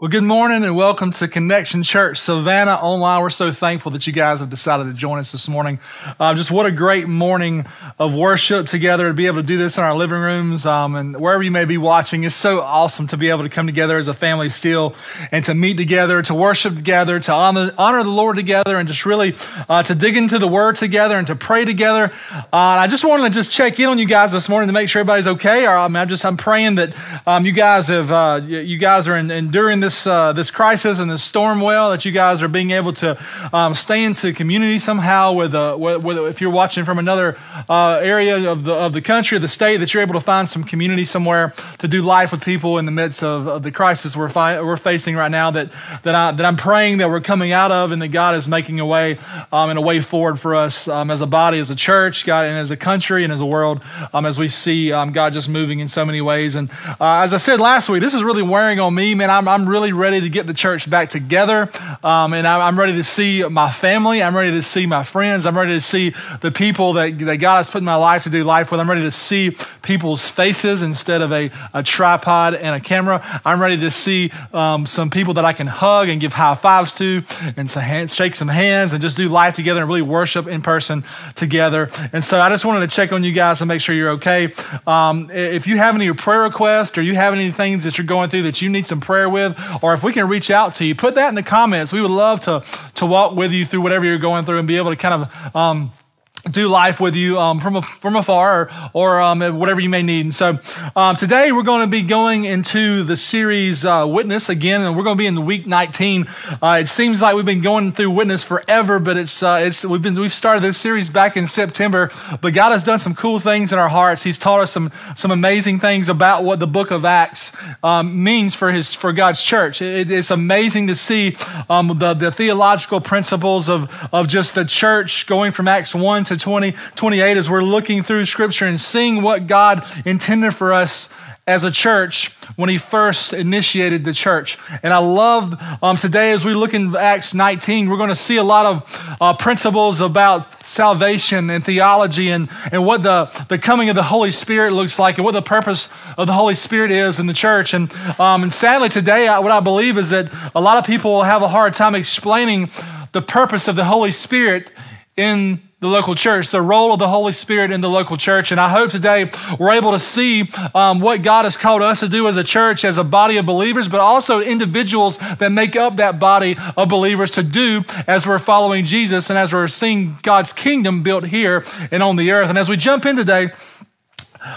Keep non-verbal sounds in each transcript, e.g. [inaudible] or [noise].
Well, good morning and welcome to Connection Church Savannah Online. We're so thankful that you guys have decided to join us this morning. Uh, just what a great morning of worship together to be able to do this in our living rooms um, and wherever you may be watching. It's so awesome to be able to come together as a family still and to meet together, to worship together, to honor, honor the Lord together, and just really uh, to dig into the Word together and to pray together. Uh, I just wanted to just check in on you guys this morning to make sure everybody's okay. Or, I I'm just I'm praying that um, you guys have uh, you guys are enduring this this uh, this crisis and this storm well that you guys are being able to um, stay into community somehow with, uh, with, with, if you're watching from another uh, area of the of the country or the state that you're able to find some community somewhere to do life with people in the midst of, of the crisis we're fi- we're facing right now that that I that I'm praying that we're coming out of and that God is making a way um, and a way forward for us um, as a body as a church God and as a country and as a world um, as we see um, God just moving in so many ways. And uh, as I said last week this is really wearing on me man. I'm I'm really really ready to get the church back together. Um, and I'm ready to see my family. I'm ready to see my friends. I'm ready to see the people that, that God has put in my life to do life with. I'm ready to see people's faces instead of a, a tripod and a camera. I'm ready to see um, some people that I can hug and give high fives to and some hands, shake some hands and just do life together and really worship in person together. And so I just wanted to check on you guys and make sure you're okay. Um, if you have any prayer requests or you have any things that you're going through that you need some prayer with, or if we can reach out to you, put that in the comments. We would love to, to walk with you through whatever you're going through and be able to kind of um, do life with you um, from, a, from afar or, or um, whatever you may need. And so um, today we're going to be going into the series uh, Witness again, and we're going to be in week 19. Uh, it seems like we've been going through Witness forever, but it's, uh, it's we've been we've started this series back in September. But God has done some cool things in our hearts. He's taught us some some amazing things about what the Book of Acts um, means for his for God's church. It, it's amazing to see um, the the theological principles of of just the church going from Acts one to 20, 28 as we're looking through scripture and seeing what God intended for us as a church when he first initiated the church. And I love um, today as we look in Acts 19, we're going to see a lot of uh, principles about salvation and theology and, and what the, the coming of the Holy Spirit looks like and what the purpose of the Holy Spirit is in the church. And, um, and sadly, today, I, what I believe is that a lot of people have a hard time explaining the purpose of the Holy Spirit in the local church, the role of the Holy Spirit in the local church. And I hope today we're able to see um, what God has called us to do as a church, as a body of believers, but also individuals that make up that body of believers to do as we're following Jesus and as we're seeing God's kingdom built here and on the earth. And as we jump in today,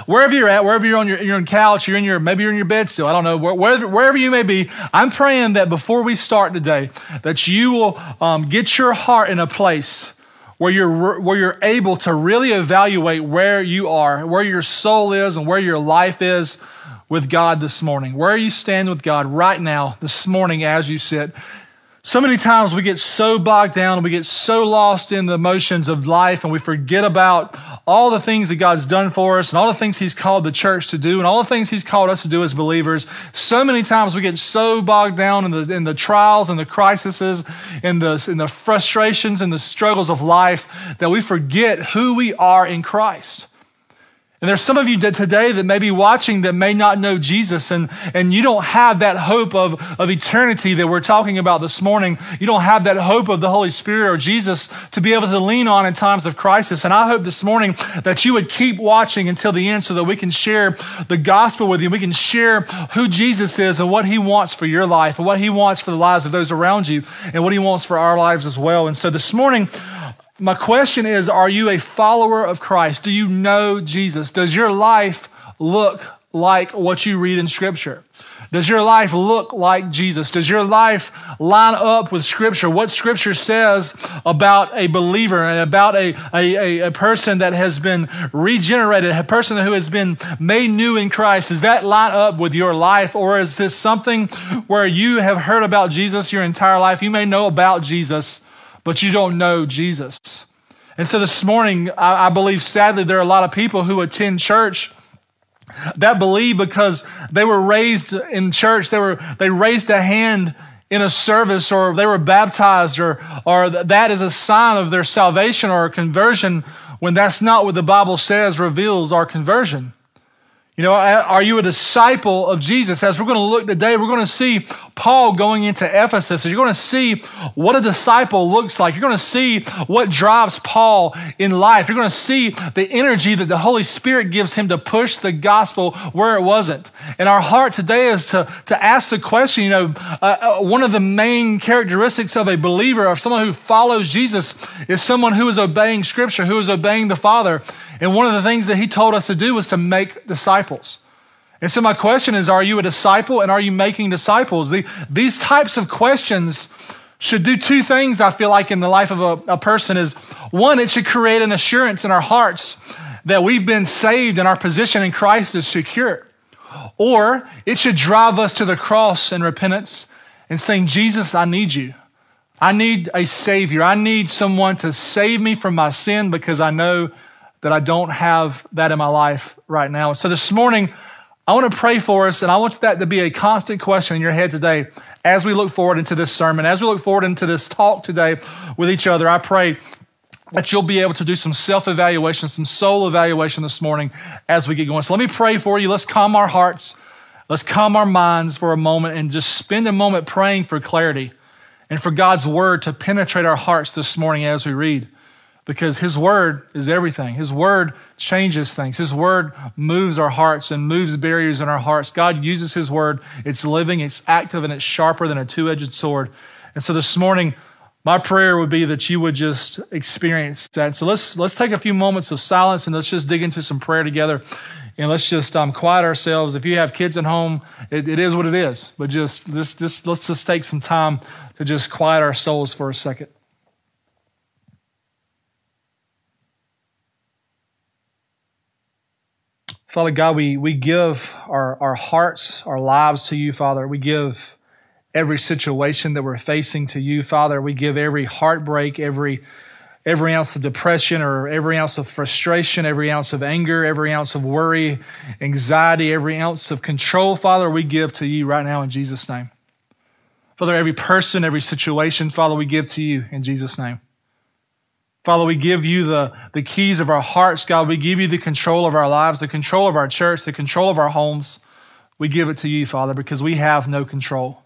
wherever you're at, wherever you're on your, you're on couch, you're in your, maybe you're in your bed still. I don't know, wherever, wherever you may be. I'm praying that before we start today, that you will um, get your heart in a place where you're, where you're able to really evaluate where you are, where your soul is, and where your life is with God this morning. Where you stand with God right now, this morning, as you sit. So many times we get so bogged down we get so lost in the emotions of life and we forget about all the things that God's done for us and all the things He's called the church to do and all the things He's called us to do as believers. So many times we get so bogged down in the, in the trials and the crises, in the, in the frustrations and the struggles of life that we forget who we are in Christ. And there's some of you today that may be watching that may not know Jesus, and, and you don't have that hope of, of eternity that we're talking about this morning. You don't have that hope of the Holy Spirit or Jesus to be able to lean on in times of crisis. And I hope this morning that you would keep watching until the end so that we can share the gospel with you. We can share who Jesus is and what he wants for your life and what he wants for the lives of those around you and what he wants for our lives as well. And so this morning, my question is Are you a follower of Christ? Do you know Jesus? Does your life look like what you read in Scripture? Does your life look like Jesus? Does your life line up with Scripture? What Scripture says about a believer and about a, a, a, person that has been regenerated, a person who has been made new in Christ? Does that line up with your life? Or is this something where you have heard about Jesus your entire life? You may know about Jesus, but you don't know Jesus. And so this morning, I, I believe sadly there are a lot of people who attend church that believe because they were raised in church, they were they raised a hand in a service or they were baptized or or that is a sign of their salvation or conversion when that's not what the Bible says reveals our conversion. You know, are you a disciple of Jesus? As we're going to look today, we're going to see Paul going into Ephesus. You're going to see what a disciple looks like. You're going to see what drives Paul in life. You're going to see the energy that the Holy Spirit gives him to push the gospel where it wasn't. And our heart today is to, to ask the question, you know, uh, uh, one of the main characteristics of a believer, of someone who follows Jesus, is someone who is obeying Scripture, who is obeying the Father. And one of the things that he told us to do was to make disciples. And so my question is, are you a disciple and are you making disciples? The, these types of questions should do two things, I feel like, in the life of a, a person is one, it should create an assurance in our hearts that we've been saved and our position in Christ is secure. Or it should drive us to the cross in repentance and saying, Jesus, I need you. I need a Savior. I need someone to save me from my sin because I know that I don't have that in my life right now. So this morning, I want to pray for us, and I want that to be a constant question in your head today as we look forward into this sermon, as we look forward into this talk today with each other. I pray that you'll be able to do some self evaluation, some soul evaluation this morning as we get going. So let me pray for you. Let's calm our hearts, let's calm our minds for a moment, and just spend a moment praying for clarity and for God's word to penetrate our hearts this morning as we read because His Word is everything. His Word changes things. His Word moves our hearts and moves barriers in our hearts. God uses His Word. It's living, it's active, and it's sharper than a two edged sword. And so this morning, my prayer would be that you would just experience that. So let's let's take a few moments of silence and let's just dig into some prayer together, and let's just um, quiet ourselves. If you have kids at home, it, it is what it is. But just just just let's just take some time to just quiet our souls for a second. Father God, we, we give our, our hearts, our lives to you, Father. We give every situation that we're facing to you, Father. We give every heartbreak, every every ounce of depression or every ounce of frustration, every ounce of anger, every ounce of worry, anxiety, every ounce of control, Father, we give to you right now in Jesus' name. Father, every person, every situation, Father, we give to you in Jesus' name. Father, we give you the, the keys of our hearts, God. We give you the control of our lives, the control of our church, the control of our homes. We give it to you, Father, because we have no control.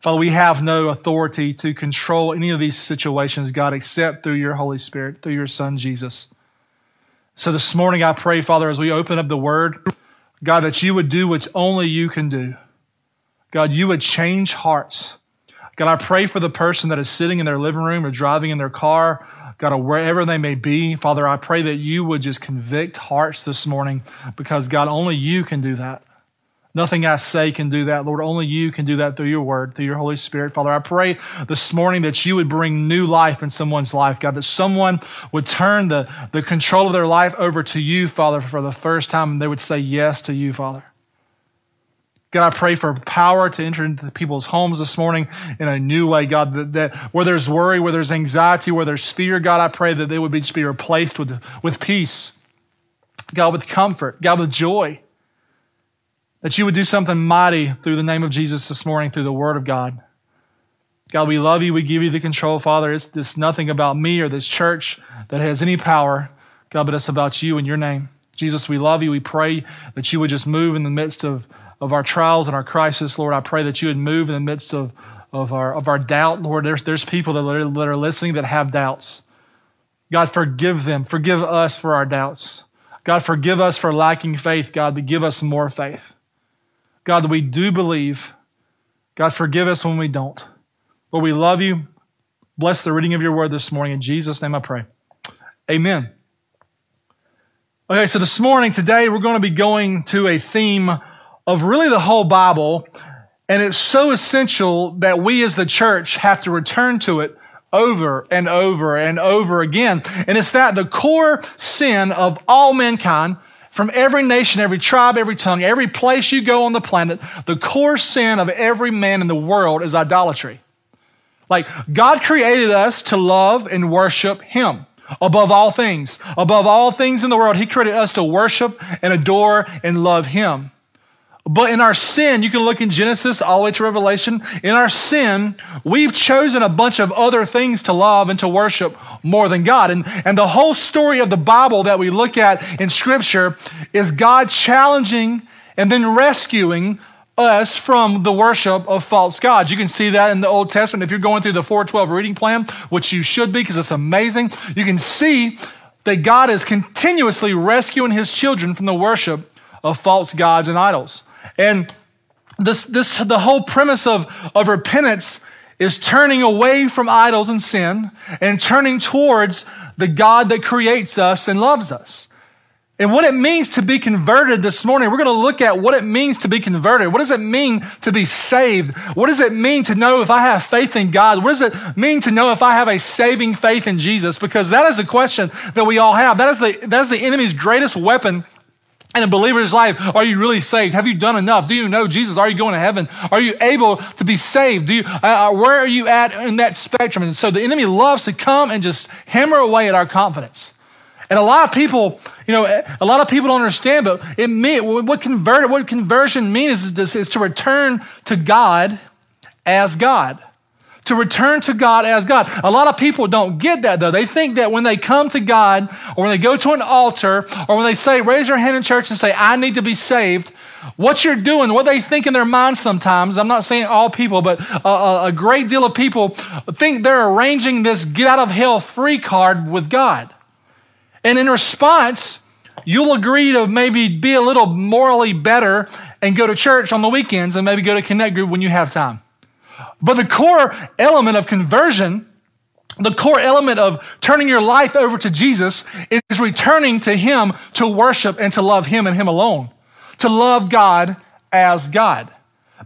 Father, we have no authority to control any of these situations, God, except through your Holy Spirit, through your Son, Jesus. So this morning, I pray, Father, as we open up the Word, God, that you would do what only you can do. God, you would change hearts. God, I pray for the person that is sitting in their living room or driving in their car God, wherever they may be, Father, I pray that you would just convict hearts this morning because, God, only you can do that. Nothing I say can do that, Lord. Only you can do that through your word, through your Holy Spirit. Father, I pray this morning that you would bring new life in someone's life, God, that someone would turn the, the control of their life over to you, Father, for the first time, and they would say yes to you, Father. God, I pray for power to enter into people's homes this morning in a new way, God, that, that, where there's worry, where there's anxiety, where there's fear, God, I pray that they would be, just be replaced with, with peace. God, with comfort, God, with joy. That you would do something mighty through the name of Jesus this morning, through the word of God. God, we love you. We give you the control, Father. It's, it's nothing about me or this church that has any power, God, but it's about you and your name. Jesus, we love you. We pray that you would just move in the midst of of our trials and our crisis, Lord, I pray that you would move in the midst of, of, our, of our doubt. Lord, there's, there's people that are, that are listening that have doubts. God, forgive them. Forgive us for our doubts. God, forgive us for lacking faith, God, but give us more faith. God, that we do believe. God, forgive us when we don't. But we love you. Bless the reading of your word this morning. In Jesus' name I pray. Amen. Okay, so this morning, today, we're going to be going to a theme of really the whole Bible. And it's so essential that we as the church have to return to it over and over and over again. And it's that the core sin of all mankind, from every nation, every tribe, every tongue, every place you go on the planet, the core sin of every man in the world is idolatry. Like, God created us to love and worship Him above all things. Above all things in the world, He created us to worship and adore and love Him. But in our sin, you can look in Genesis all the way to Revelation. In our sin, we've chosen a bunch of other things to love and to worship more than God. And, and the whole story of the Bible that we look at in Scripture is God challenging and then rescuing us from the worship of false gods. You can see that in the Old Testament. If you're going through the 412 reading plan, which you should be because it's amazing, you can see that God is continuously rescuing his children from the worship of false gods and idols. And this, this, the whole premise of, of repentance is turning away from idols and sin and turning towards the God that creates us and loves us. And what it means to be converted this morning, we're going to look at what it means to be converted. What does it mean to be saved? What does it mean to know if I have faith in God? What does it mean to know if I have a saving faith in Jesus? Because that is the question that we all have. That is the, that is the enemy's greatest weapon in a believer's life. Are you really saved? Have you done enough? Do you know Jesus? Are you going to heaven? Are you able to be saved? Do you, uh, uh where are you at in that spectrum? And so the enemy loves to come and just hammer away at our confidence. And a lot of people, you know, a lot of people don't understand, but it mean, what, convert, what conversion means is, is to return to God as God. To return to God as God. A lot of people don't get that though. They think that when they come to God or when they go to an altar or when they say, raise your hand in church and say, I need to be saved, what you're doing, what they think in their mind sometimes, I'm not saying all people, but a, a great deal of people think they're arranging this get out of hell free card with God. And in response, you'll agree to maybe be a little morally better and go to church on the weekends and maybe go to Connect Group when you have time. But the core element of conversion, the core element of turning your life over to Jesus is returning to Him to worship and to love Him and Him alone. To love God as God.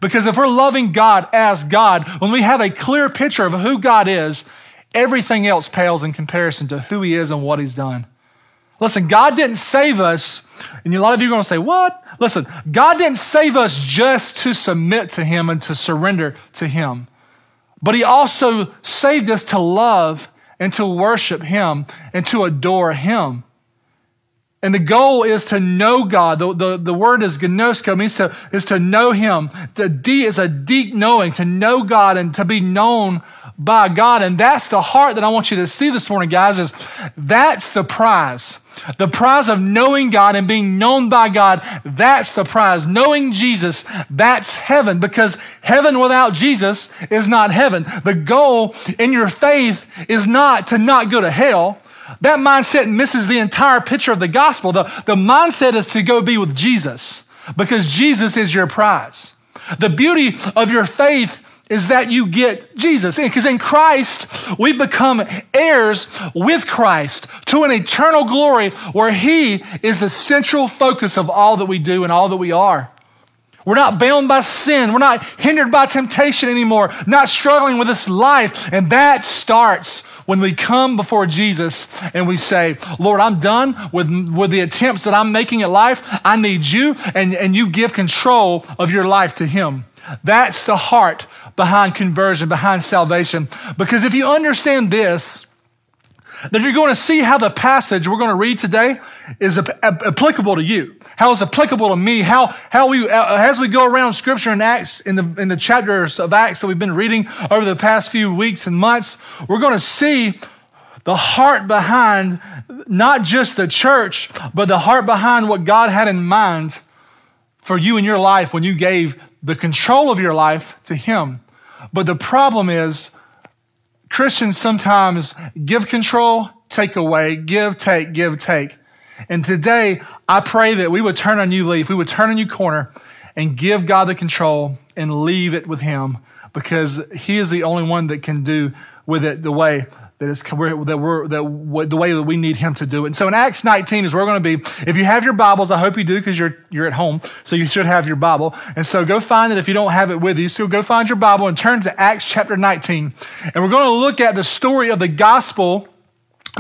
Because if we're loving God as God, when we have a clear picture of who God is, everything else pales in comparison to who He is and what He's done. Listen, God didn't save us, and a lot of you are going to say, What? Listen, God didn't save us just to submit to Him and to surrender to Him, but He also saved us to love and to worship Him and to adore Him. And the goal is to know God. The, the, the word is gnosko, means to, is to know Him. The D is a deep knowing, to know God and to be known by God. And that's the heart that I want you to see this morning, guys, is that's the prize. The prize of knowing God and being known by God, that's the prize. Knowing Jesus, that's heaven because heaven without Jesus is not heaven. The goal in your faith is not to not go to hell. That mindset misses the entire picture of the gospel. The, the mindset is to go be with Jesus because Jesus is your prize. The beauty of your faith is that you get Jesus. Because in Christ, we become heirs with Christ to an eternal glory where He is the central focus of all that we do and all that we are. We're not bound by sin. We're not hindered by temptation anymore, not struggling with this life. And that starts when we come before Jesus and we say, Lord, I'm done with, with the attempts that I'm making at life. I need you. And, and you give control of your life to Him. That's the heart behind conversion, behind salvation. Because if you understand this, then you're going to see how the passage we're going to read today is applicable to you. How it's applicable to me. How, how we, uh, as we go around scripture and Acts, in the, in the chapters of Acts that we've been reading over the past few weeks and months, we're going to see the heart behind not just the church, but the heart behind what God had in mind for you in your life when you gave the control of your life to Him. But the problem is, Christians sometimes give control, take away, give, take, give, take. And today, I pray that we would turn a new leaf, we would turn a new corner and give God the control and leave it with Him because He is the only one that can do with it the way that is that we're that the way that we need him to do it. And so in Acts 19 is where we're going to be. If you have your Bibles, I hope you do because you're you're at home, so you should have your Bible. And so go find it if you don't have it with you. So go find your Bible and turn to Acts chapter 19, and we're going to look at the story of the gospel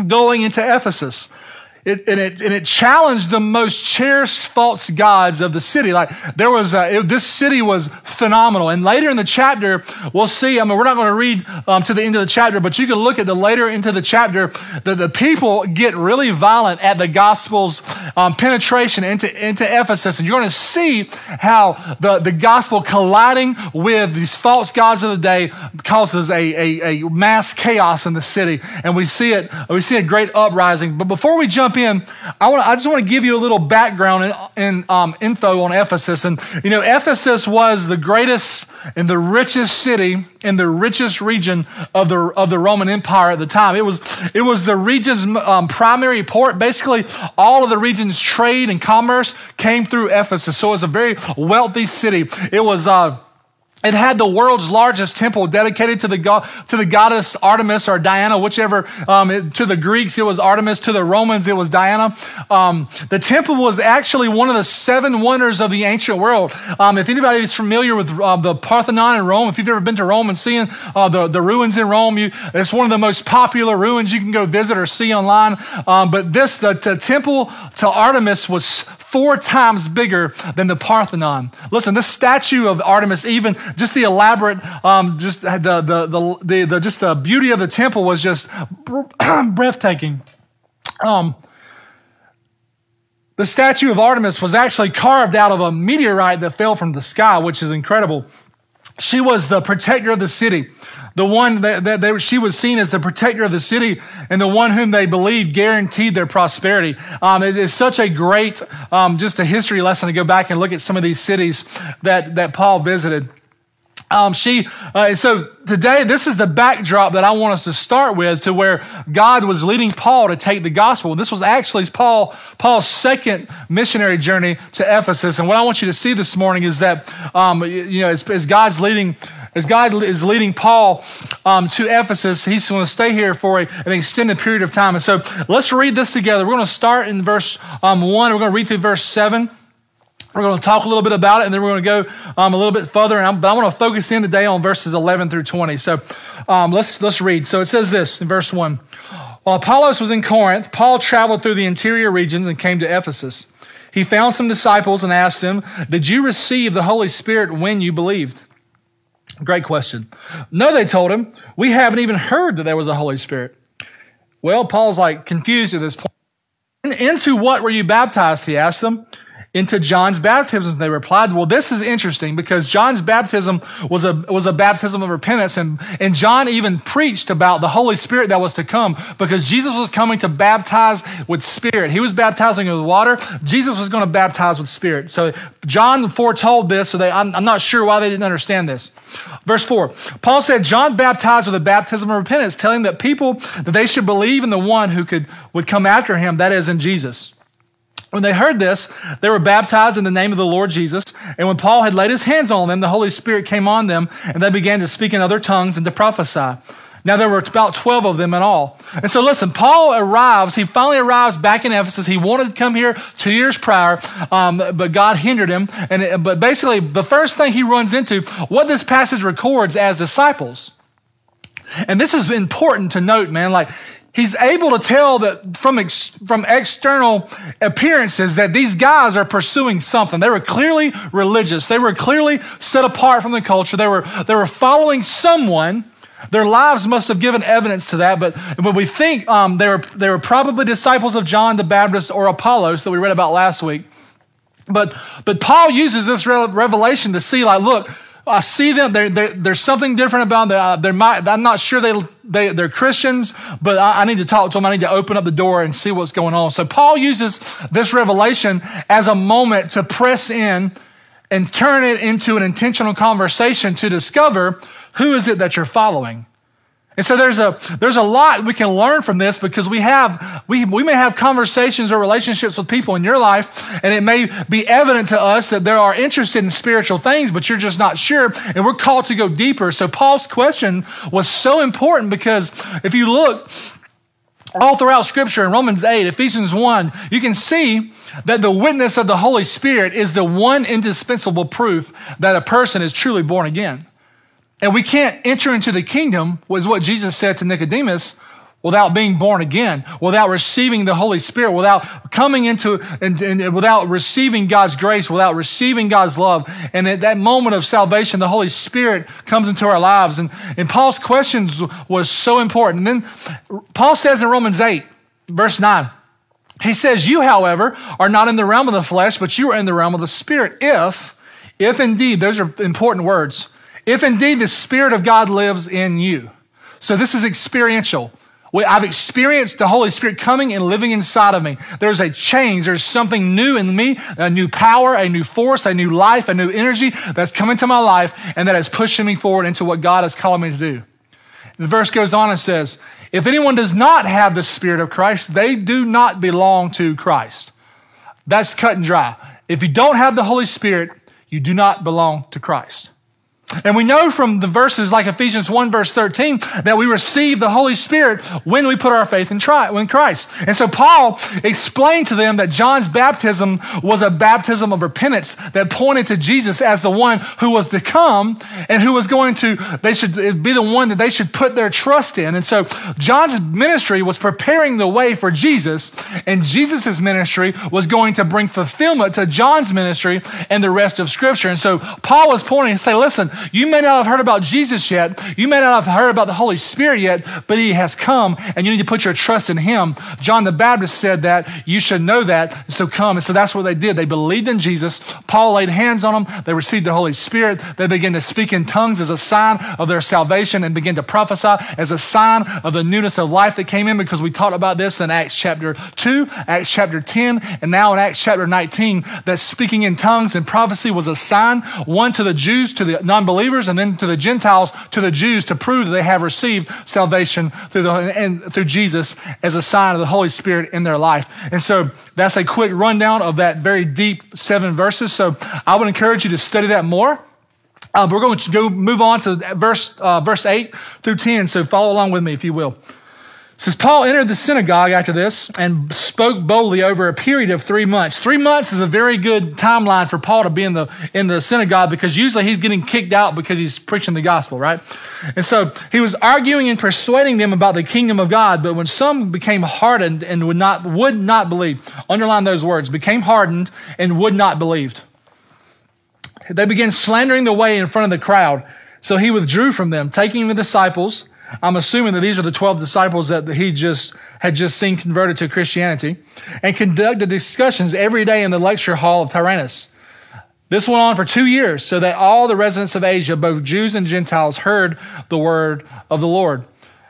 going into Ephesus. It, and, it, and it challenged the most cherished false gods of the city. Like there was, a, it, this city was phenomenal. And later in the chapter, we'll see. I mean, we're not going to read um, to the end of the chapter, but you can look at the later into the chapter that the people get really violent at the gospel's um, penetration into, into Ephesus. And you're going to see how the, the gospel colliding with these false gods of the day causes a, a, a mass chaos in the city. And we see it, we see a great uprising. But before we jump jump in, I want I just want to give you a little background and, um, info on Ephesus. And you know, Ephesus was the greatest and the richest city in the richest region of the of the Roman Empire at the time. It was it was the region's um, primary port. Basically, all of the region's trade and commerce came through Ephesus. So it was a very wealthy city. It was. Uh, it had the world's largest temple dedicated to the god, to the goddess Artemis or Diana, whichever. Um, it, to the Greeks, it was Artemis. To the Romans, it was Diana. Um, the temple was actually one of the seven wonders of the ancient world. Um, if anybody is familiar with uh, the Parthenon in Rome, if you've ever been to Rome and seen uh, the, the ruins in Rome, you, it's one of the most popular ruins you can go visit or see online. Um, but this, the, the temple to Artemis was four times bigger than the Parthenon. Listen, this statue of Artemis, even just the elaborate, um, just the, the, the, the, the, just the beauty of the temple was just [clears throat] breathtaking. Um, the statue of Artemis was actually carved out of a meteorite that fell from the sky, which is incredible. She was the protector of the city the one that, that they, she was seen as the protector of the city and the one whom they believed guaranteed their prosperity. Um, it is such a great, um, just a history lesson to go back and look at some of these cities that, that Paul visited. Um, she, uh, so today, this is the backdrop that I want us to start with to where God was leading Paul to take the gospel. This was actually Paul, Paul's second missionary journey to Ephesus. And what I want you to see this morning is that, um, you know, as, as God's leading as God is leading Paul um, to Ephesus, he's going to stay here for a, an extended period of time. And so let's read this together. We're going to start in verse um, 1. We're going to read through verse 7. We're going to talk a little bit about it, and then we're going to go um, a little bit further. And I'm, but I want to focus in today on verses 11 through 20. So um, let's, let's read. So it says this in verse 1. While Apollos was in Corinth, Paul traveled through the interior regions and came to Ephesus. He found some disciples and asked them, Did you receive the Holy Spirit when you believed? Great question. No, they told him, we haven't even heard that there was a Holy Spirit. Well, Paul's like confused at this point. Into what were you baptized? He asked them into John's baptism. They replied, well, this is interesting because John's baptism was a, was a baptism of repentance. And, and John even preached about the Holy Spirit that was to come because Jesus was coming to baptize with spirit. He was baptizing with water. Jesus was going to baptize with spirit. So John foretold this. So they, I'm, I'm not sure why they didn't understand this. Verse 4 Paul said, John baptized with a baptism of repentance, telling that people that they should believe in the one who could, would come after him, that is, in Jesus. When they heard this, they were baptized in the name of the Lord Jesus. And when Paul had laid his hands on them, the Holy Spirit came on them, and they began to speak in other tongues and to prophesy. Now there were about 12 of them in all. And so listen, Paul arrives, he finally arrives back in Ephesus. He wanted to come here two years prior, um, but God hindered him. And but basically, the first thing he runs into, what this passage records as disciples. And this is important to note, man. Like he's able to tell that from, ex, from external appearances that these guys are pursuing something. They were clearly religious. They were clearly set apart from the culture. They were, they were following someone. Their lives must have given evidence to that, but, but we think um, they, were, they were probably disciples of John the Baptist or Apollos that we read about last week. But, but Paul uses this revelation to see, like, look, I see them. They're, they're, there's something different about them. Uh, they're my, I'm not sure they, they, they're Christians, but I, I, need to talk to them. I need to open up the door and see what's going on. So Paul uses this revelation as a moment to press in and turn it into an intentional conversation to discover who is it that you're following. And so there's a, there's a lot we can learn from this because we have, we, we may have conversations or relationships with people in your life, and it may be evident to us that they are interested in spiritual things, but you're just not sure, and we're called to go deeper. So Paul's question was so important because if you look all throughout scripture in Romans 8, Ephesians 1, you can see that the witness of the Holy Spirit is the one indispensable proof that a person is truly born again. And we can't enter into the kingdom, was what Jesus said to Nicodemus, without being born again, without receiving the Holy Spirit, without coming into, and, and, without receiving God's grace, without receiving God's love. And at that moment of salvation, the Holy Spirit comes into our lives. And, and Paul's questions was so important. And then Paul says in Romans 8, verse 9, he says, You, however, are not in the realm of the flesh, but you are in the realm of the Spirit. If, if indeed, those are important words if indeed the Spirit of God lives in you. So this is experiential. I've experienced the Holy Spirit coming and living inside of me. There's a change. There's something new in me, a new power, a new force, a new life, a new energy that's come into my life and that is pushing me forward into what God has called me to do. The verse goes on and says, if anyone does not have the Spirit of Christ, they do not belong to Christ. That's cut and dry. If you don't have the Holy Spirit, you do not belong to Christ. And we know from the verses like Ephesians 1 verse 13 that we receive the Holy Spirit when we put our faith in Christ. And so Paul explained to them that John's baptism was a baptism of repentance that pointed to Jesus as the one who was to come and who was going to, they should be the one that they should put their trust in. And so John's ministry was preparing the way for Jesus and Jesus' ministry was going to bring fulfillment to John's ministry and the rest of scripture. And so Paul was pointing and say, listen, you may not have heard about Jesus yet. You may not have heard about the Holy Spirit yet, but He has come and you need to put your trust in Him. John the Baptist said that. You should know that. So come. And so that's what they did. They believed in Jesus. Paul laid hands on them. They received the Holy Spirit. They began to speak in tongues as a sign of their salvation and began to prophesy as a sign of the newness of life that came in because we talked about this in Acts chapter 2, Acts chapter 10, and now in Acts chapter 19 that speaking in tongues and prophecy was a sign, one to the Jews, to the non believers and then to the Gentiles, to the Jews, to prove that they have received salvation through, the, and through Jesus as a sign of the Holy Spirit in their life. And so that's a quick rundown of that very deep seven verses. So I would encourage you to study that more. Uh, we're going to go move on to verse, uh, verse 8 through 10. So follow along with me, if you will says Paul entered the synagogue after this and spoke boldly over a period of three months. Three months is a very good timeline for Paul to be in the in the synagogue because usually he's getting kicked out because he's preaching the gospel, right? And so he was arguing and persuading them about the kingdom of God. But when some became hardened and would not would not believe, underline those words, became hardened and would not believe. They began slandering the way in front of the crowd. So he withdrew from them, taking the disciples I'm assuming that these are the 12 disciples that he just had just seen converted to Christianity and conducted discussions every day in the lecture hall of Tyrannus. This went on for two years so that all the residents of Asia, both Jews and Gentiles, heard the word of the Lord.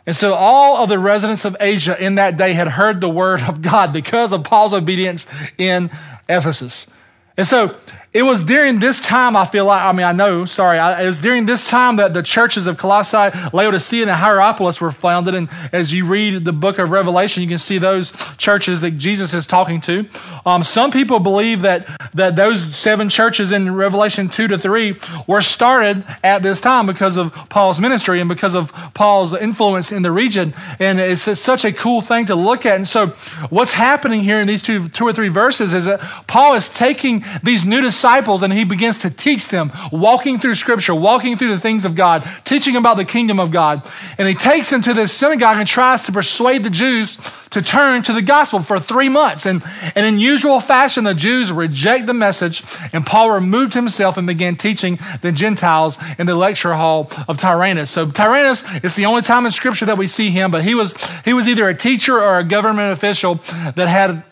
And so all of the residents of Asia in that day had heard the word of God because of Paul's obedience in Ephesus. And so it was during this time, I feel like, I mean, I know, sorry, it was during this time that the churches of Colossae, Laodicea, and Hierapolis were founded. And as you read the book of Revelation, you can see those churches that Jesus is talking to. Um, some people believe that, that those seven churches in Revelation 2 to 3 were started at this time because of Paul's ministry and because of Paul's influence in the region. And it's, it's such a cool thing to look at. And so what's happening here in these two, two or three verses is that Paul is taking these new disciples disciples and he begins to teach them, walking through scripture, walking through the things of God, teaching about the kingdom of God. And he takes them to this synagogue and tries to persuade the Jews to turn to the gospel for three months. And, and in usual fashion, the Jews reject the message, and Paul removed himself and began teaching the Gentiles in the lecture hall of Tyrannus. So Tyrannus is the only time in scripture that we see him, but he was, he was either a teacher or a government official that had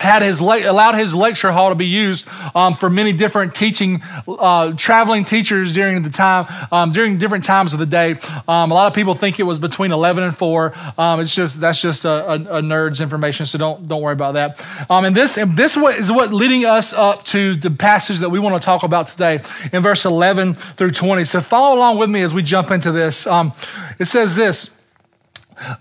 had his allowed his lecture hall to be used um, for many different teaching, uh, traveling teachers during the time, um, during different times of the day. Um, a lot of people think it was between 11 and 4. Um, it's just, that's just a, a, a, nerd's information. So don't, don't worry about that. Um, and this, and this is what leading us up to the passage that we want to talk about today in verse 11 through 20. So follow along with me as we jump into this. Um, it says this,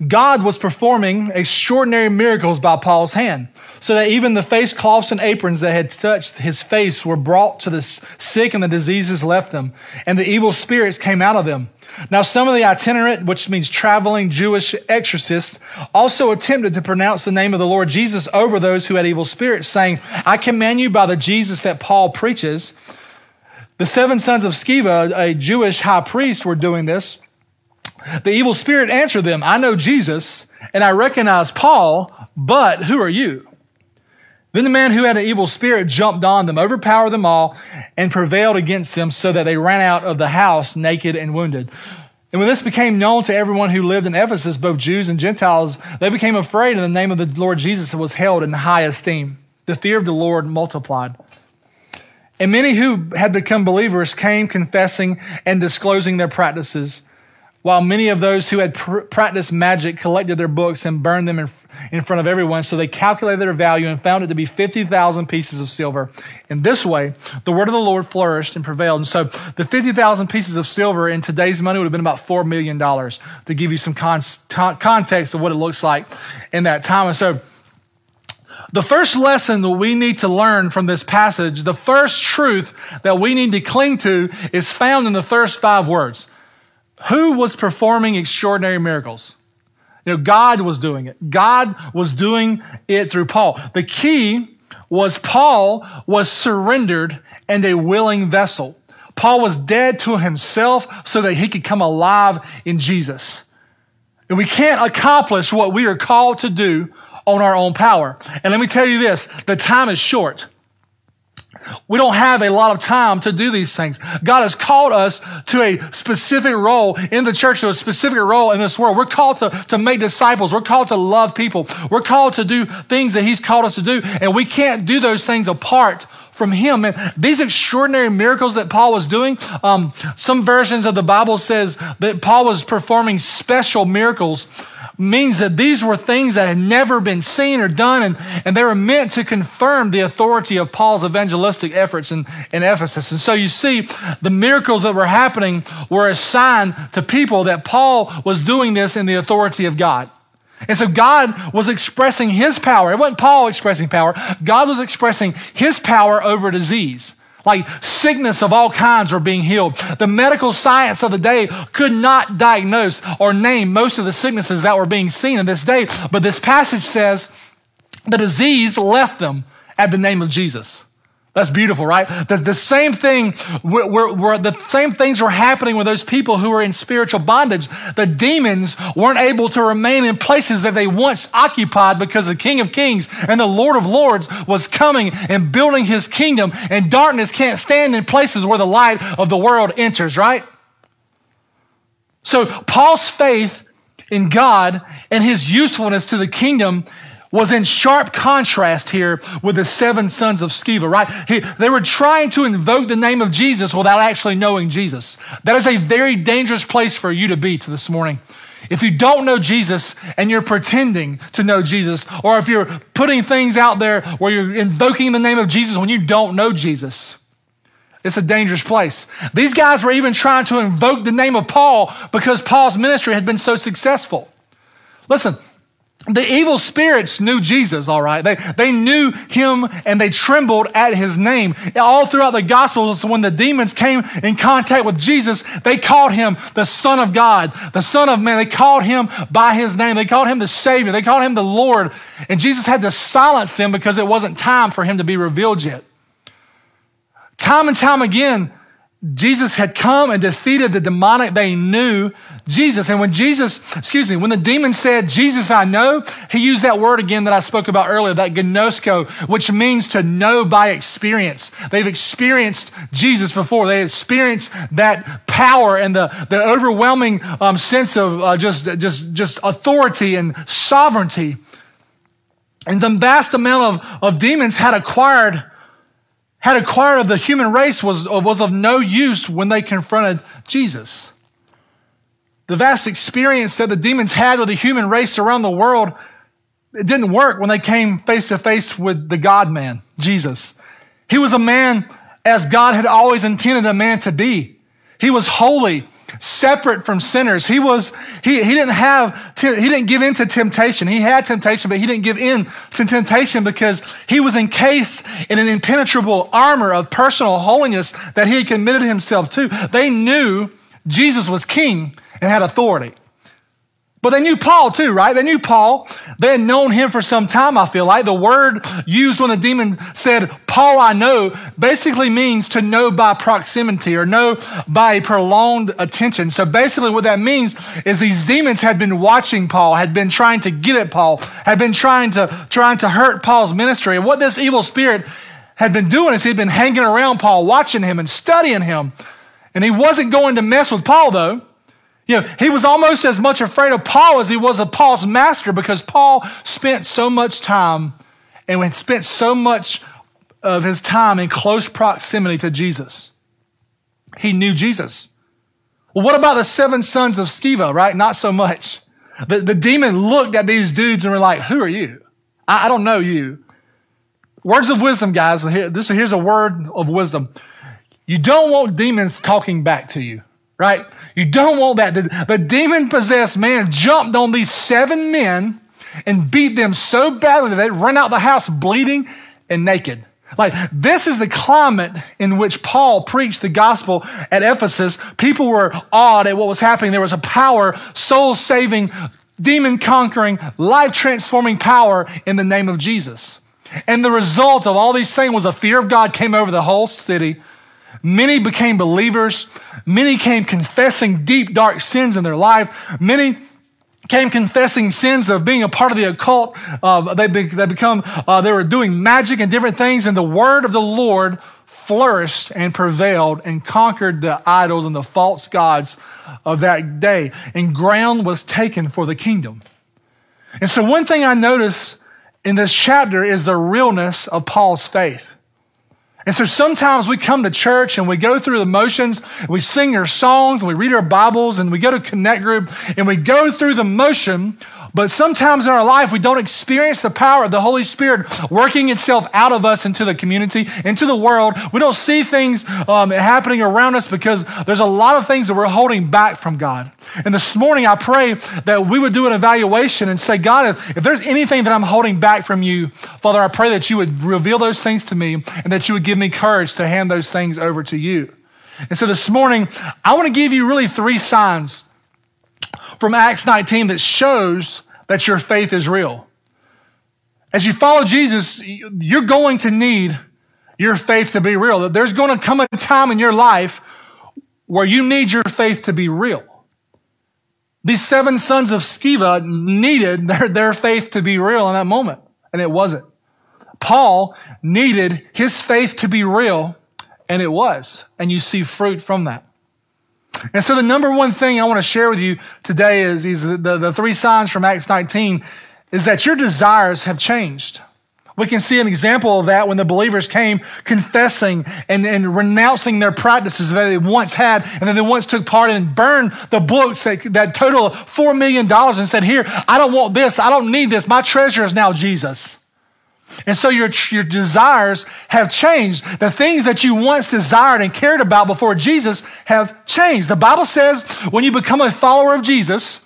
God was performing extraordinary miracles by Paul's hand so that even the face cloths and aprons that had touched his face were brought to the sick and the diseases left them, and the evil spirits came out of them. Now, some of the itinerant, which means traveling Jewish exorcists, also attempted to pronounce the name of the Lord Jesus over those who had evil spirits, saying, I command you by the Jesus that Paul preaches. The seven sons of Sceva, a Jewish high priest, were doing this. The evil spirit answered them, I know Jesus, and I recognize Paul, but who are you? Then the man who had an evil spirit jumped on them, overpowered them all, and prevailed against them so that they ran out of the house naked and wounded. And when this became known to everyone who lived in Ephesus, both Jews and Gentiles, they became afraid, and the name of the Lord Jesus was held in high esteem. The fear of the Lord multiplied. And many who had become believers came confessing and disclosing their practices. While many of those who had pr- practiced magic collected their books and burned them in, in front of everyone. So they calculated their value and found it to be 50,000 pieces of silver. In this way, the word of the Lord flourished and prevailed. And so the 50,000 pieces of silver in today's money would have been about $4 million to give you some con- context of what it looks like in that time. And so the first lesson that we need to learn from this passage, the first truth that we need to cling to is found in the first five words. Who was performing extraordinary miracles? You know, God was doing it. God was doing it through Paul. The key was Paul was surrendered and a willing vessel. Paul was dead to himself so that he could come alive in Jesus. And we can't accomplish what we are called to do on our own power. And let me tell you this, the time is short. We don't have a lot of time to do these things. God has called us to a specific role in the church, to a specific role in this world. We're called to, to make disciples. We're called to love people. We're called to do things that He's called us to do. And we can't do those things apart from him. And these extraordinary miracles that Paul was doing, um, some versions of the Bible says that Paul was performing special miracles means that these were things that had never been seen or done, and, and they were meant to confirm the authority of Paul's evangelistic efforts in, in Ephesus. And so you see, the miracles that were happening were a sign to people that Paul was doing this in the authority of God. And so God was expressing his power. It wasn't Paul expressing power. God was expressing his power over disease. Like sickness of all kinds were being healed. The medical science of the day could not diagnose or name most of the sicknesses that were being seen in this day. But this passage says the disease left them at the name of Jesus. That's beautiful, right? The, the same thing, where, where the same things were happening with those people who were in spiritual bondage. The demons weren't able to remain in places that they once occupied because the King of Kings and the Lord of Lords was coming and building his kingdom, and darkness can't stand in places where the light of the world enters, right? So Paul's faith in God and his usefulness to the kingdom was in sharp contrast here with the seven sons of Sceva, right? He, they were trying to invoke the name of Jesus without actually knowing Jesus. That is a very dangerous place for you to be to this morning. If you don't know Jesus and you're pretending to know Jesus, or if you're putting things out there where you're invoking the name of Jesus when you don't know Jesus, it's a dangerous place. These guys were even trying to invoke the name of Paul because Paul's ministry had been so successful. Listen, the evil spirits knew Jesus, all right. They, they knew him and they trembled at his name. All throughout the Gospels, when the demons came in contact with Jesus, they called him the Son of God, the Son of Man. They called him by his name. They called him the Savior. They called him the Lord. And Jesus had to silence them because it wasn't time for him to be revealed yet. Time and time again, Jesus had come and defeated the demonic. They knew Jesus. And when Jesus, excuse me, when the demon said, Jesus, I know, he used that word again that I spoke about earlier, that gnosko, which means to know by experience. They've experienced Jesus before. They experienced that power and the, the overwhelming um, sense of uh, just, just, just authority and sovereignty. And the vast amount of, of demons had acquired had acquired of the human race was, uh, was of no use when they confronted Jesus. The vast experience that the demons had with the human race around the world, it didn't work when they came face to face with the God man, Jesus. He was a man as God had always intended a man to be. He was holy separate from sinners. He was, he, he didn't have, he didn't give in to temptation. He had temptation, but he didn't give in to temptation because he was encased in an impenetrable armor of personal holiness that he had committed himself to. They knew Jesus was king and had authority. But they knew Paul too, right? They knew Paul. They had known him for some time, I feel like. The word used when the demon said, Paul I know, basically means to know by proximity or know by prolonged attention. So basically what that means is these demons had been watching Paul, had been trying to get at Paul, had been trying to, trying to hurt Paul's ministry. And what this evil spirit had been doing is he'd been hanging around Paul, watching him and studying him. And he wasn't going to mess with Paul though. You know, he was almost as much afraid of Paul as he was of Paul's master because Paul spent so much time and spent so much of his time in close proximity to Jesus. He knew Jesus. Well, what about the seven sons of Sceva, right? Not so much. The, the demon looked at these dudes and were like, Who are you? I, I don't know you. Words of wisdom, guys. Here, this, here's a word of wisdom. You don't want demons talking back to you, right? You don't want that. The, the demon possessed man jumped on these seven men and beat them so badly that they ran out the house bleeding and naked. Like, this is the climate in which Paul preached the gospel at Ephesus. People were awed at what was happening. There was a power, soul saving, demon conquering, life transforming power in the name of Jesus. And the result of all these things was a fear of God came over the whole city. Many became believers. Many came confessing deep, dark sins in their life. Many came confessing sins of being a part of the occult. Uh, they, be, they become, uh, they were doing magic and different things, and the word of the Lord flourished and prevailed and conquered the idols and the false gods of that day. And ground was taken for the kingdom. And so, one thing I notice in this chapter is the realness of Paul's faith. And so sometimes we come to church and we go through the motions, we sing our songs, we read our Bibles, and we go to Connect Group, and we go through the motion but sometimes in our life, we don't experience the power of the Holy Spirit working itself out of us into the community, into the world. We don't see things um, happening around us because there's a lot of things that we're holding back from God. And this morning, I pray that we would do an evaluation and say, God, if, if there's anything that I'm holding back from you, Father, I pray that you would reveal those things to me and that you would give me courage to hand those things over to you. And so this morning, I want to give you really three signs from Acts 19 that shows that your faith is real. As you follow Jesus, you're going to need your faith to be real. There's going to come a time in your life where you need your faith to be real. These seven sons of Sceva needed their, their faith to be real in that moment, and it wasn't. Paul needed his faith to be real, and it was. And you see fruit from that. And so the number one thing I want to share with you today is, is the, the three signs from Acts 19 is that your desires have changed. We can see an example of that when the believers came confessing and, and renouncing their practices that they once had and then they once took part in and burned the books that, that total $4 million and said, Here, I don't want this. I don't need this. My treasure is now Jesus. And so your, your desires have changed. The things that you once desired and cared about before Jesus have changed. The Bible says when you become a follower of Jesus,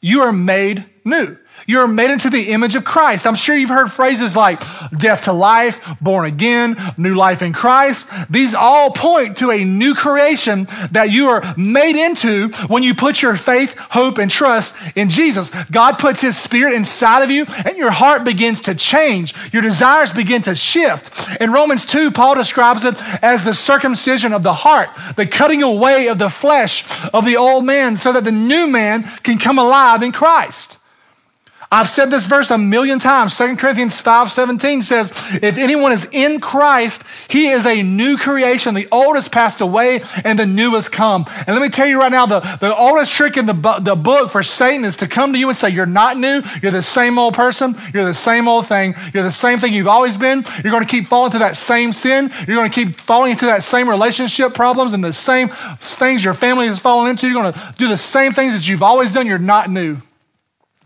you are made new. You're made into the image of Christ. I'm sure you've heard phrases like death to life, born again, new life in Christ. These all point to a new creation that you are made into when you put your faith, hope, and trust in Jesus. God puts his spirit inside of you and your heart begins to change. Your desires begin to shift. In Romans 2, Paul describes it as the circumcision of the heart, the cutting away of the flesh of the old man so that the new man can come alive in Christ. I've said this verse a million times. 2 Corinthians 5 17 says, If anyone is in Christ, he is a new creation. The old has passed away and the new has come. And let me tell you right now, the, the oldest trick in the, the book for Satan is to come to you and say, You're not new. You're the same old person. You're the same old thing. You're the same thing you've always been. You're going to keep falling to that same sin. You're going to keep falling into that same relationship problems and the same things your family has fallen into. You're going to do the same things that you've always done. You're not new.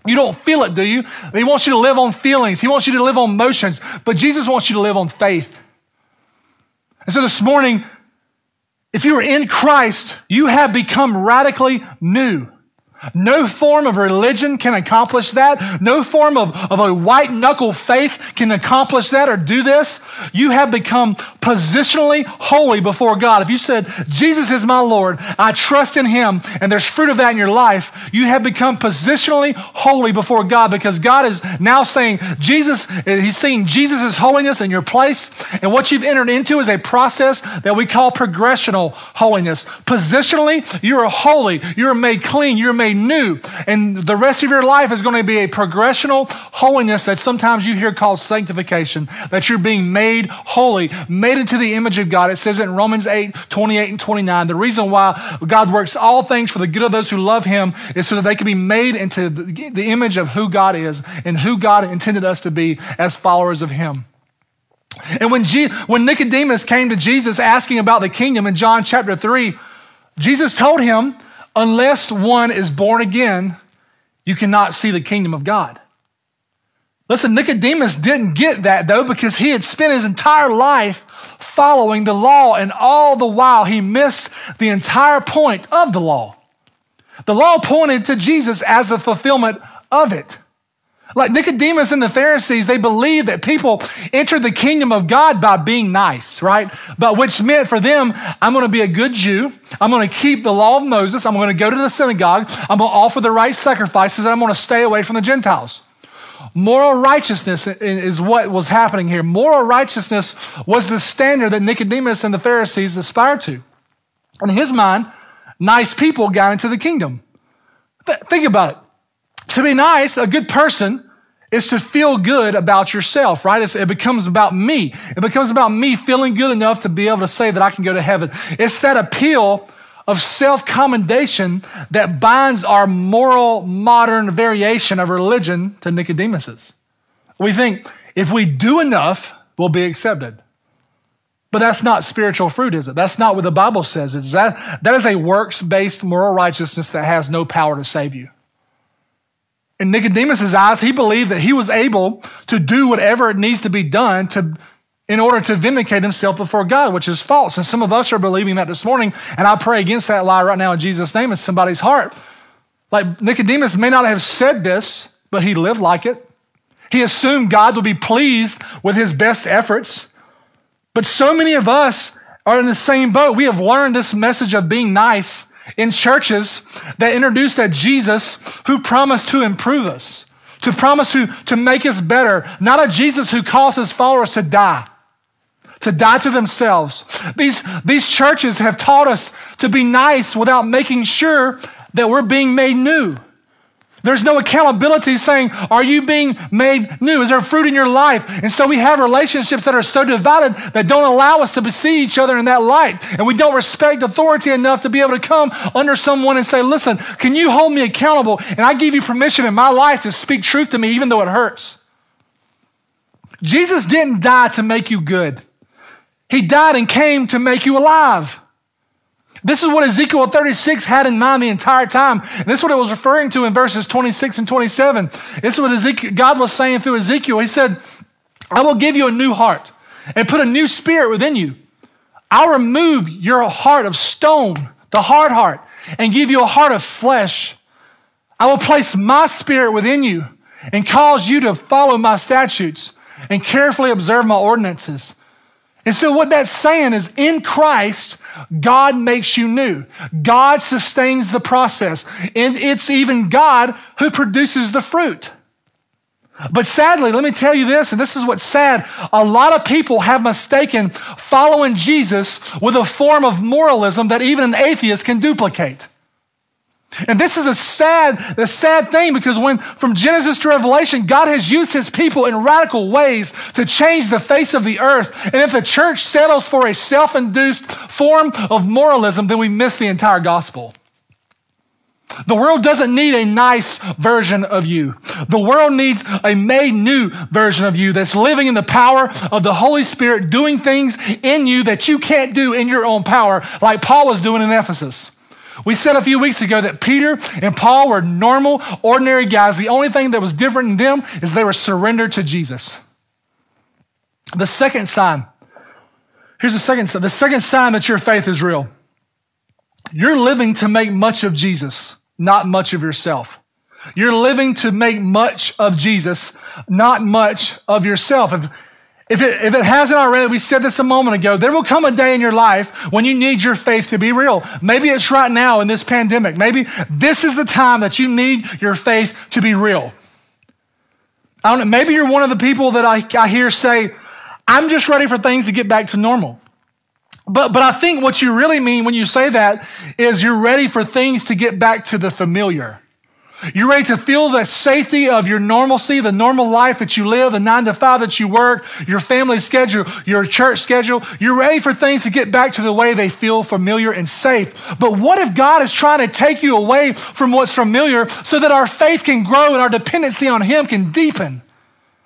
You don't feel it, do you? He wants you to live on feelings. He wants you to live on motions, but Jesus wants you to live on faith. And so this morning, if you are in Christ, you have become radically new. No form of religion can accomplish that. No form of, of a white knuckle faith can accomplish that or do this. You have become positionally holy before God. If you said, Jesus is my Lord, I trust in him, and there's fruit of that in your life, you have become positionally holy before God because God is now saying, Jesus, he's seeing Jesus' holiness in your place. And what you've entered into is a process that we call progressional holiness. Positionally, you are holy, you are made clean, you're made new. And the rest of your life is going to be a progressional holiness that sometimes you hear called sanctification, that you're being made holy, made into the image of God. It says it in Romans 8, 28 and 29. The reason why God works all things for the good of those who love him is so that they can be made into the image of who God is and who God intended us to be as followers of him. And when, G- when Nicodemus came to Jesus asking about the kingdom in John chapter 3, Jesus told him, unless one is born again, you cannot see the kingdom of God. Listen, Nicodemus didn't get that though because he had spent his entire life following the law, and all the while he missed the entire point of the law. The law pointed to Jesus as a fulfillment of it. Like Nicodemus and the Pharisees, they believed that people entered the kingdom of God by being nice, right? But which meant for them, I'm going to be a good Jew. I'm going to keep the law of Moses. I'm going to go to the synagogue. I'm going to offer the right sacrifices and I'm going to stay away from the Gentiles. Moral righteousness is what was happening here. Moral righteousness was the standard that Nicodemus and the Pharisees aspired to. In his mind, nice people got into the kingdom. Think about it. To be nice, a good person, is to feel good about yourself, right? It's, it becomes about me. It becomes about me feeling good enough to be able to say that I can go to heaven. It's that appeal of self commendation that binds our moral modern variation of religion to Nicodemus's. We think if we do enough, we'll be accepted. But that's not spiritual fruit, is it? That's not what the Bible says. It's that, that is a works based moral righteousness that has no power to save you. In Nicodemus's eyes, he believed that he was able to do whatever it needs to be done to, in order to vindicate himself before God, which is false. And some of us are believing that this morning, and I pray against that lie right now in Jesus' name in somebody's heart. Like Nicodemus may not have said this, but he lived like it. He assumed God would be pleased with his best efforts. But so many of us are in the same boat. We have learned this message of being nice in churches that introduced a Jesus who promised to improve us, to promise to, to make us better, not a Jesus who calls his followers to die, to die to themselves. These, these churches have taught us to be nice without making sure that we're being made new. There's no accountability saying, Are you being made new? Is there fruit in your life? And so we have relationships that are so divided that don't allow us to see each other in that light. And we don't respect authority enough to be able to come under someone and say, Listen, can you hold me accountable? And I give you permission in my life to speak truth to me, even though it hurts. Jesus didn't die to make you good, He died and came to make you alive. This is what Ezekiel 36 had in mind the entire time. And this is what it was referring to in verses 26 and 27. This is what Ezekiel, God was saying through Ezekiel. He said, I will give you a new heart and put a new spirit within you. I'll remove your heart of stone, the hard heart, and give you a heart of flesh. I will place my spirit within you and cause you to follow my statutes and carefully observe my ordinances. And so, what that's saying is in Christ, God makes you new. God sustains the process. And it's even God who produces the fruit. But sadly, let me tell you this, and this is what's sad. A lot of people have mistaken following Jesus with a form of moralism that even an atheist can duplicate. And this is a sad, a sad thing because when from Genesis to Revelation, God has used his people in radical ways to change the face of the earth. And if the church settles for a self-induced form of moralism, then we miss the entire gospel. The world doesn't need a nice version of you. The world needs a made new version of you that's living in the power of the Holy Spirit, doing things in you that you can't do in your own power, like Paul was doing in Ephesus. We said a few weeks ago that Peter and Paul were normal, ordinary guys. The only thing that was different in them is they were surrendered to Jesus. The second sign here's the second sign the second sign that your faith is real. You're living to make much of Jesus, not much of yourself. You're living to make much of Jesus, not much of yourself. If, if it, if it hasn't already, we said this a moment ago, there will come a day in your life when you need your faith to be real. Maybe it's right now in this pandemic. Maybe this is the time that you need your faith to be real. I don't know, maybe you're one of the people that I, I hear say, I'm just ready for things to get back to normal. But, but I think what you really mean when you say that is you're ready for things to get back to the familiar. You're ready to feel the safety of your normalcy, the normal life that you live, the nine to five that you work, your family schedule, your church schedule. You're ready for things to get back to the way they feel familiar and safe. But what if God is trying to take you away from what's familiar so that our faith can grow and our dependency on Him can deepen?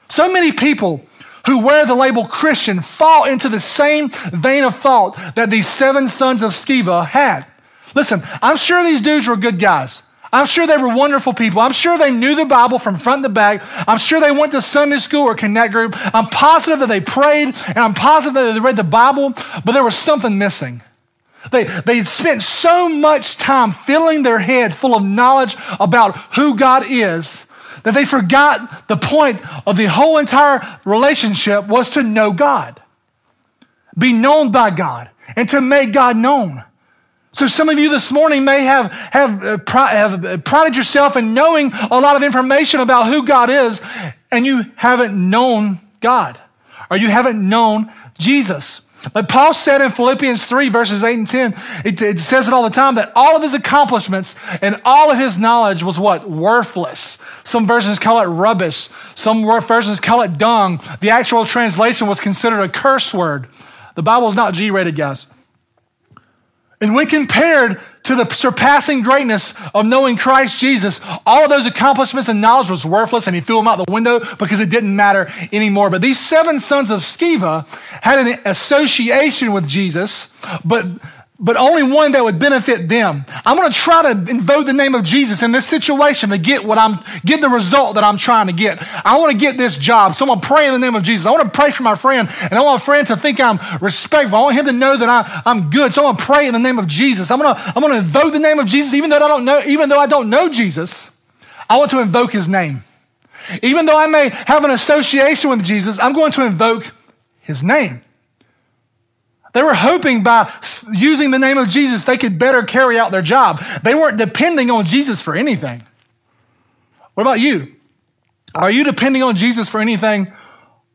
So many people who wear the label Christian fall into the same vein of thought that these seven sons of Sceva had. Listen, I'm sure these dudes were good guys. I'm sure they were wonderful people. I'm sure they knew the Bible from front to back. I'm sure they went to Sunday school or Connect Group. I'm positive that they prayed and I'm positive that they read the Bible, but there was something missing. They, they spent so much time filling their head full of knowledge about who God is that they forgot the point of the whole entire relationship was to know God, be known by God, and to make God known. So some of you this morning may have, have, uh, have prided yourself in knowing a lot of information about who God is, and you haven't known God, or you haven't known Jesus. Like Paul said in Philippians 3, verses 8 and 10, it, it, says it all the time that all of his accomplishments and all of his knowledge was what? Worthless. Some versions call it rubbish. Some versions call it dung. The actual translation was considered a curse word. The Bible is not G rated, guys. And when compared to the surpassing greatness of knowing Christ Jesus, all of those accomplishments and knowledge was worthless, and he threw them out the window because it didn't matter anymore. But these seven sons of Sceva had an association with Jesus, but but only one that would benefit them. I'm going to try to invoke the name of Jesus in this situation to get what I'm, get the result that I'm trying to get. I want to get this job. So I'm going to pray in the name of Jesus. I want to pray for my friend and I want my friend to think I'm respectful. I want him to know that I, I'm good. So I'm going to pray in the name of Jesus. I'm going to, I'm going to invoke the name of Jesus even though I don't know, even though I don't know Jesus. I want to invoke his name. Even though I may have an association with Jesus, I'm going to invoke his name. They were hoping by using the name of Jesus, they could better carry out their job. They weren't depending on Jesus for anything. What about you? Are you depending on Jesus for anything?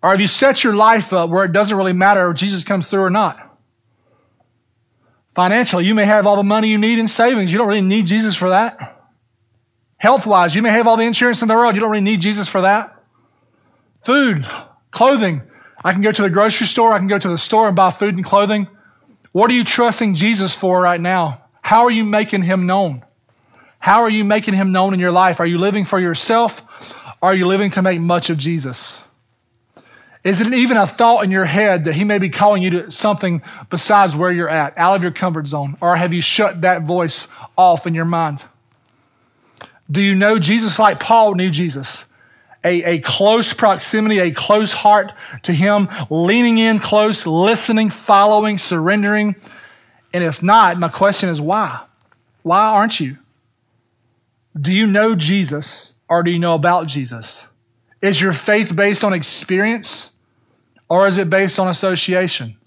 Or have you set your life up where it doesn't really matter if Jesus comes through or not? Financially, you may have all the money you need in savings. You don't really need Jesus for that. Health wise, you may have all the insurance in the world. You don't really need Jesus for that. Food, clothing, I can go to the grocery store, I can go to the store and buy food and clothing. What are you trusting Jesus for right now? How are you making him known? How are you making him known in your life? Are you living for yourself? Are you living to make much of Jesus? Is it even a thought in your head that he may be calling you to something besides where you're at, out of your comfort zone? Or have you shut that voice off in your mind? Do you know Jesus like Paul knew Jesus? A, a close proximity, a close heart to Him, leaning in close, listening, following, surrendering? And if not, my question is why? Why aren't you? Do you know Jesus or do you know about Jesus? Is your faith based on experience or is it based on association?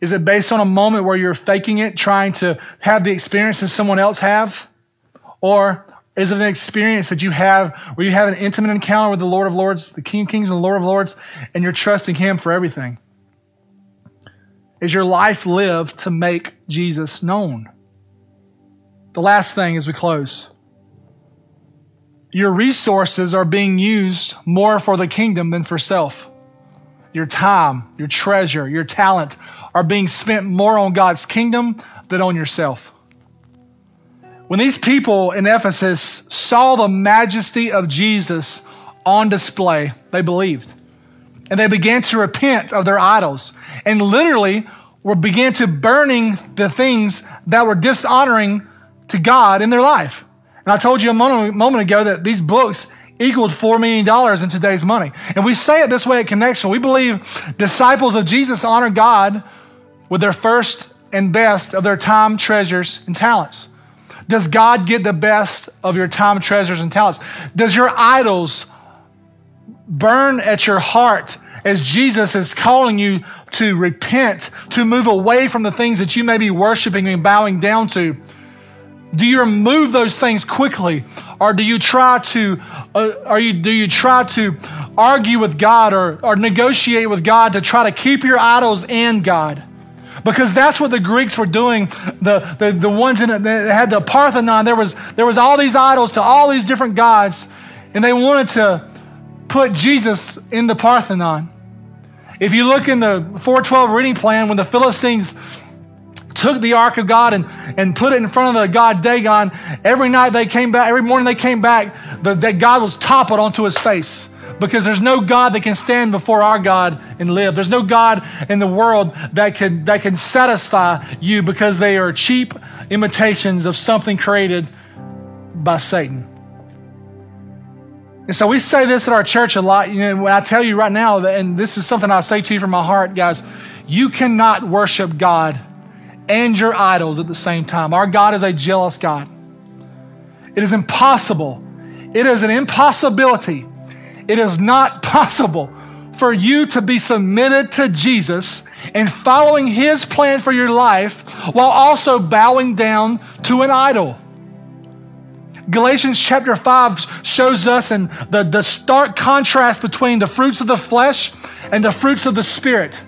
Is it based on a moment where you're faking it, trying to have the experience that someone else have? Or is it an experience that you have where you have an intimate encounter with the Lord of Lords, the King of Kings and the Lord of Lords, and you're trusting Him for everything? Is your life lived to make Jesus known? The last thing as we close your resources are being used more for the kingdom than for self. Your time, your treasure, your talent are being spent more on God's kingdom than on yourself. When these people in Ephesus saw the majesty of Jesus on display, they believed. And they began to repent of their idols and literally were began to burning the things that were dishonoring to God in their life. And I told you a moment, moment ago that these books equaled $4 million in today's money. And we say it this way at Connection. We believe disciples of Jesus honor God with their first and best of their time, treasures, and talents. Does God get the best of your time, treasures, and talents? Does your idols burn at your heart as Jesus is calling you to repent, to move away from the things that you may be worshiping and bowing down to? Do you remove those things quickly, or do you try to, uh, are you, do you try to argue with God or, or negotiate with God to try to keep your idols in God? Because that's what the Greeks were doing. The, the, the ones that had the Parthenon, there was, there was all these idols to all these different gods, and they wanted to put Jesus in the Parthenon. If you look in the 412 reading plan, when the Philistines took the ark of God and, and put it in front of the god Dagon, every night they came back, every morning they came back, the, that God was toppled onto his face. Because there's no God that can stand before our God and live. There's no God in the world that can, that can satisfy you because they are cheap imitations of something created by Satan. And so we say this at our church a lot. You know, I tell you right now, and this is something I say to you from my heart, guys, you cannot worship God and your idols at the same time. Our God is a jealous God. It is impossible. It is an impossibility. It is not possible for you to be submitted to Jesus and following his plan for your life while also bowing down to an idol. Galatians chapter 5 shows us in the, the stark contrast between the fruits of the flesh and the fruits of the spirit.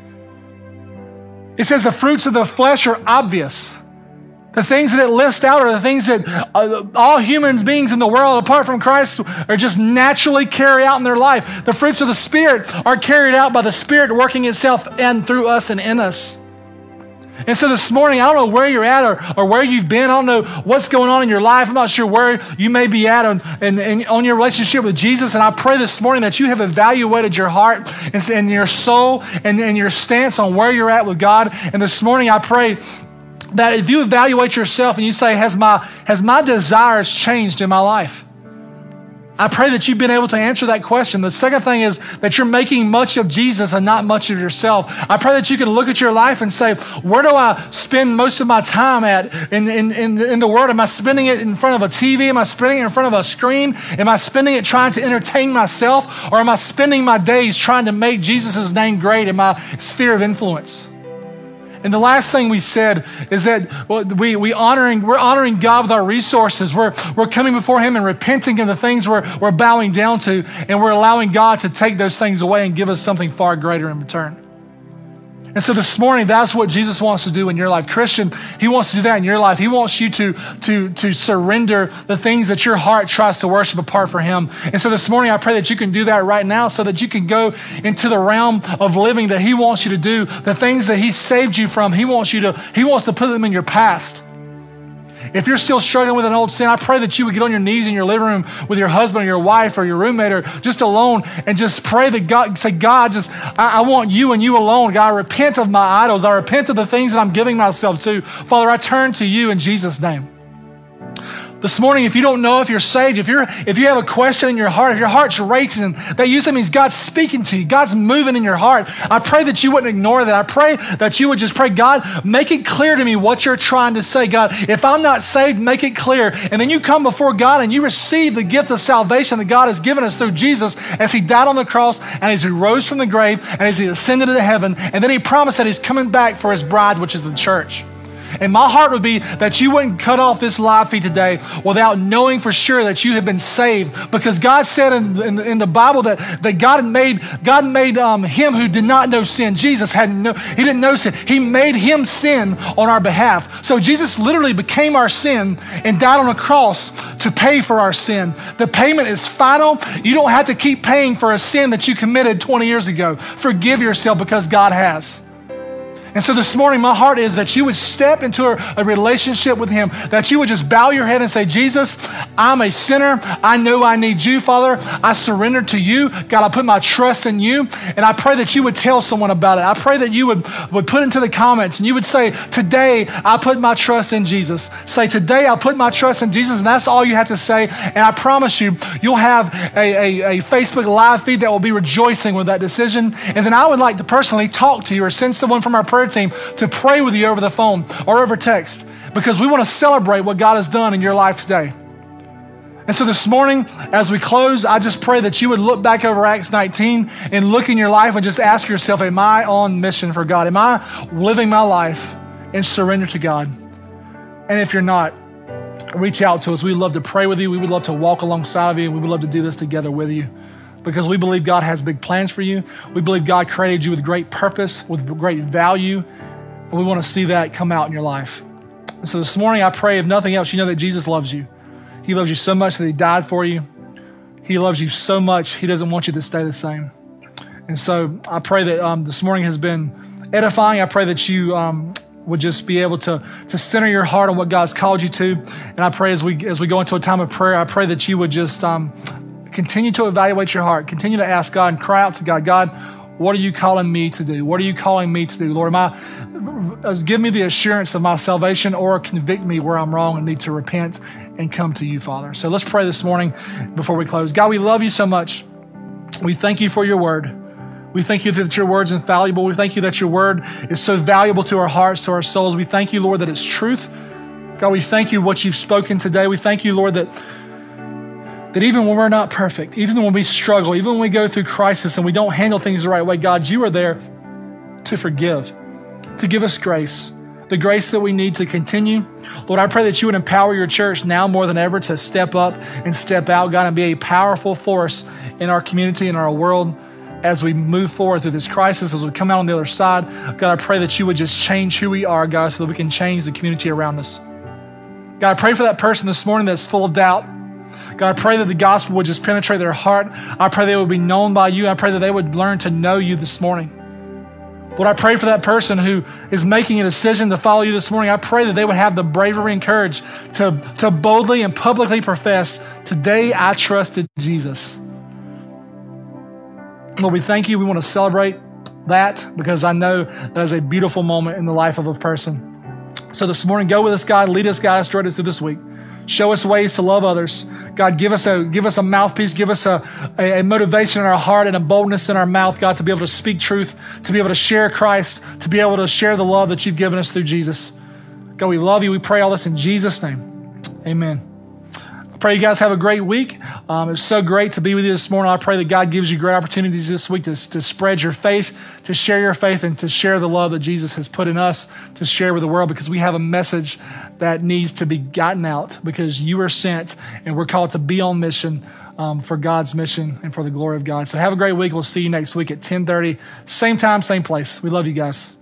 It says the fruits of the flesh are obvious. The things that it lists out are the things that uh, all human beings in the world, apart from Christ, are just naturally carry out in their life. The fruits of the Spirit are carried out by the Spirit working itself and through us and in us. And so this morning, I don't know where you're at or, or where you've been. I don't know what's going on in your life. I'm not sure where you may be at on, in, in, on your relationship with Jesus. And I pray this morning that you have evaluated your heart and, and your soul and, and your stance on where you're at with God. And this morning, I pray that if you evaluate yourself and you say, Has my, has my desires changed in my life? I pray that you've been able to answer that question. The second thing is that you're making much of Jesus and not much of yourself. I pray that you can look at your life and say, where do I spend most of my time at in, in, in, in the world? Am I spending it in front of a TV? Am I spending it in front of a screen? Am I spending it trying to entertain myself? Or am I spending my days trying to make Jesus' name great in my sphere of influence? And the last thing we said is that we, we honoring, we're honoring God with our resources. We're, we're coming before Him and repenting of the things we're, we're bowing down to, and we're allowing God to take those things away and give us something far greater in return. And so this morning, that's what Jesus wants to do in your life. Christian, He wants to do that in your life. He wants you to, to, to surrender the things that your heart tries to worship apart from Him. And so this morning, I pray that you can do that right now so that you can go into the realm of living that He wants you to do, the things that He saved you from. He wants you to, He wants to put them in your past. If you're still struggling with an old sin, I pray that you would get on your knees in your living room with your husband or your wife or your roommate or just alone and just pray that God, say, God, just, I, I want you and you alone. God, I repent of my idols. I repent of the things that I'm giving myself to. Father, I turn to you in Jesus' name. This morning, if you don't know if you're saved, if you're if you have a question in your heart, if your heart's racing, that usually means God's speaking to you. God's moving in your heart. I pray that you wouldn't ignore that. I pray that you would just pray, God, make it clear to me what you're trying to say. God, if I'm not saved, make it clear. And then you come before God and you receive the gift of salvation that God has given us through Jesus as He died on the cross and as He rose from the grave and as He ascended into heaven. And then He promised that He's coming back for His bride, which is the church. And my heart would be that you wouldn't cut off this live feed today without knowing for sure that you have been saved. Because God said in, in, in the Bible that, that God made, God made um, him who did not know sin. Jesus had no, he didn't know sin. He made him sin on our behalf. So Jesus literally became our sin and died on a cross to pay for our sin. The payment is final. You don't have to keep paying for a sin that you committed 20 years ago. Forgive yourself because God has. And so this morning, my heart is that you would step into a, a, relationship with Him, that you would just bow your head and say, Jesus, I'm a sinner. I know I need you, Father. I surrender to you. God, I put my trust in you. And I pray that you would tell someone about it. I pray that you would, would put into the comments and you would say, Today, I put my trust in Jesus. Say, Today, I put my trust in Jesus. And that's all you have to say. And I promise you, you'll have a, a, a Facebook live feed that will be rejoicing with that decision. And then I would like to personally talk to you or send someone from our prayer prayer team to pray with you over the phone or over text because we want to celebrate what God has done in your life today. And so this morning, as we close, I just pray that you would look back over Acts 19 and look in your life and just ask yourself, Am I on mission for God? Am I living my life in surrender to God? And if you're not, reach out to us. We'd love to pray with you. We would love to walk alongside of you. We would love to do this together with you because we believe God has big plans for you. We believe God created you with great purpose, with great value, and we want to see that come out in your life. And so this morning, I pray, if nothing else, you know that Jesus loves you. He loves you so much that He died for you. He loves you so much, He doesn't want you to stay the same. And so I pray that um, this morning has been edifying. I pray that you um, would just be able to, to center your heart on what God's called you to. And I pray as we as we go into a time of prayer, I pray that you would just um, Continue to evaluate your heart. Continue to ask God and cry out to God, God, what are you calling me to do? What are you calling me to do? Lord, am I, uh, give me the assurance of my salvation or convict me where I'm wrong and need to repent and come to you, Father. So let's pray this morning before we close. God, we love you so much. We thank you for your word. We thank you that your word's infallible. We thank you that your word is so valuable to our hearts, to our souls. We thank you, Lord, that it's truth. God, we thank you what you've spoken today. We thank you, Lord, that that even when we're not perfect, even when we struggle, even when we go through crisis and we don't handle things the right way, God, you are there to forgive, to give us grace, the grace that we need to continue. Lord, I pray that you would empower your church now more than ever to step up and step out, God, and be a powerful force in our community in our world as we move forward through this crisis, as we come out on the other side. God, I pray that you would just change who we are, God, so that we can change the community around us. God, I pray for that person this morning that's full of doubt. God, I pray that the gospel would just penetrate their heart. I pray they would be known by you. I pray that they would learn to know you this morning. Lord, I pray for that person who is making a decision to follow you this morning. I pray that they would have the bravery and courage to, to boldly and publicly profess, Today I trusted Jesus. Lord, we thank you. We want to celebrate that because I know that is a beautiful moment in the life of a person. So this morning, go with us, God. Lead us, guide us, us through this week. Show us ways to love others. God, give us a give us a mouthpiece, give us a, a, a, motivation in our heart and a boldness in our mouth, God, to be able to speak truth, to be able to share Christ, to be able to share the love that you've given us through Jesus. God, we love you. We pray all this in Jesus' name. Amen. Pray you guys have a great week. Um, it's so great to be with you this morning. I pray that God gives you great opportunities this week to, to spread your faith, to share your faith, and to share the love that Jesus has put in us to share with the world because we have a message that needs to be gotten out because you are sent and we're called to be on mission um, for God's mission and for the glory of God. So have a great week. We'll see you next week at 1030. Same time, same place. We love you guys.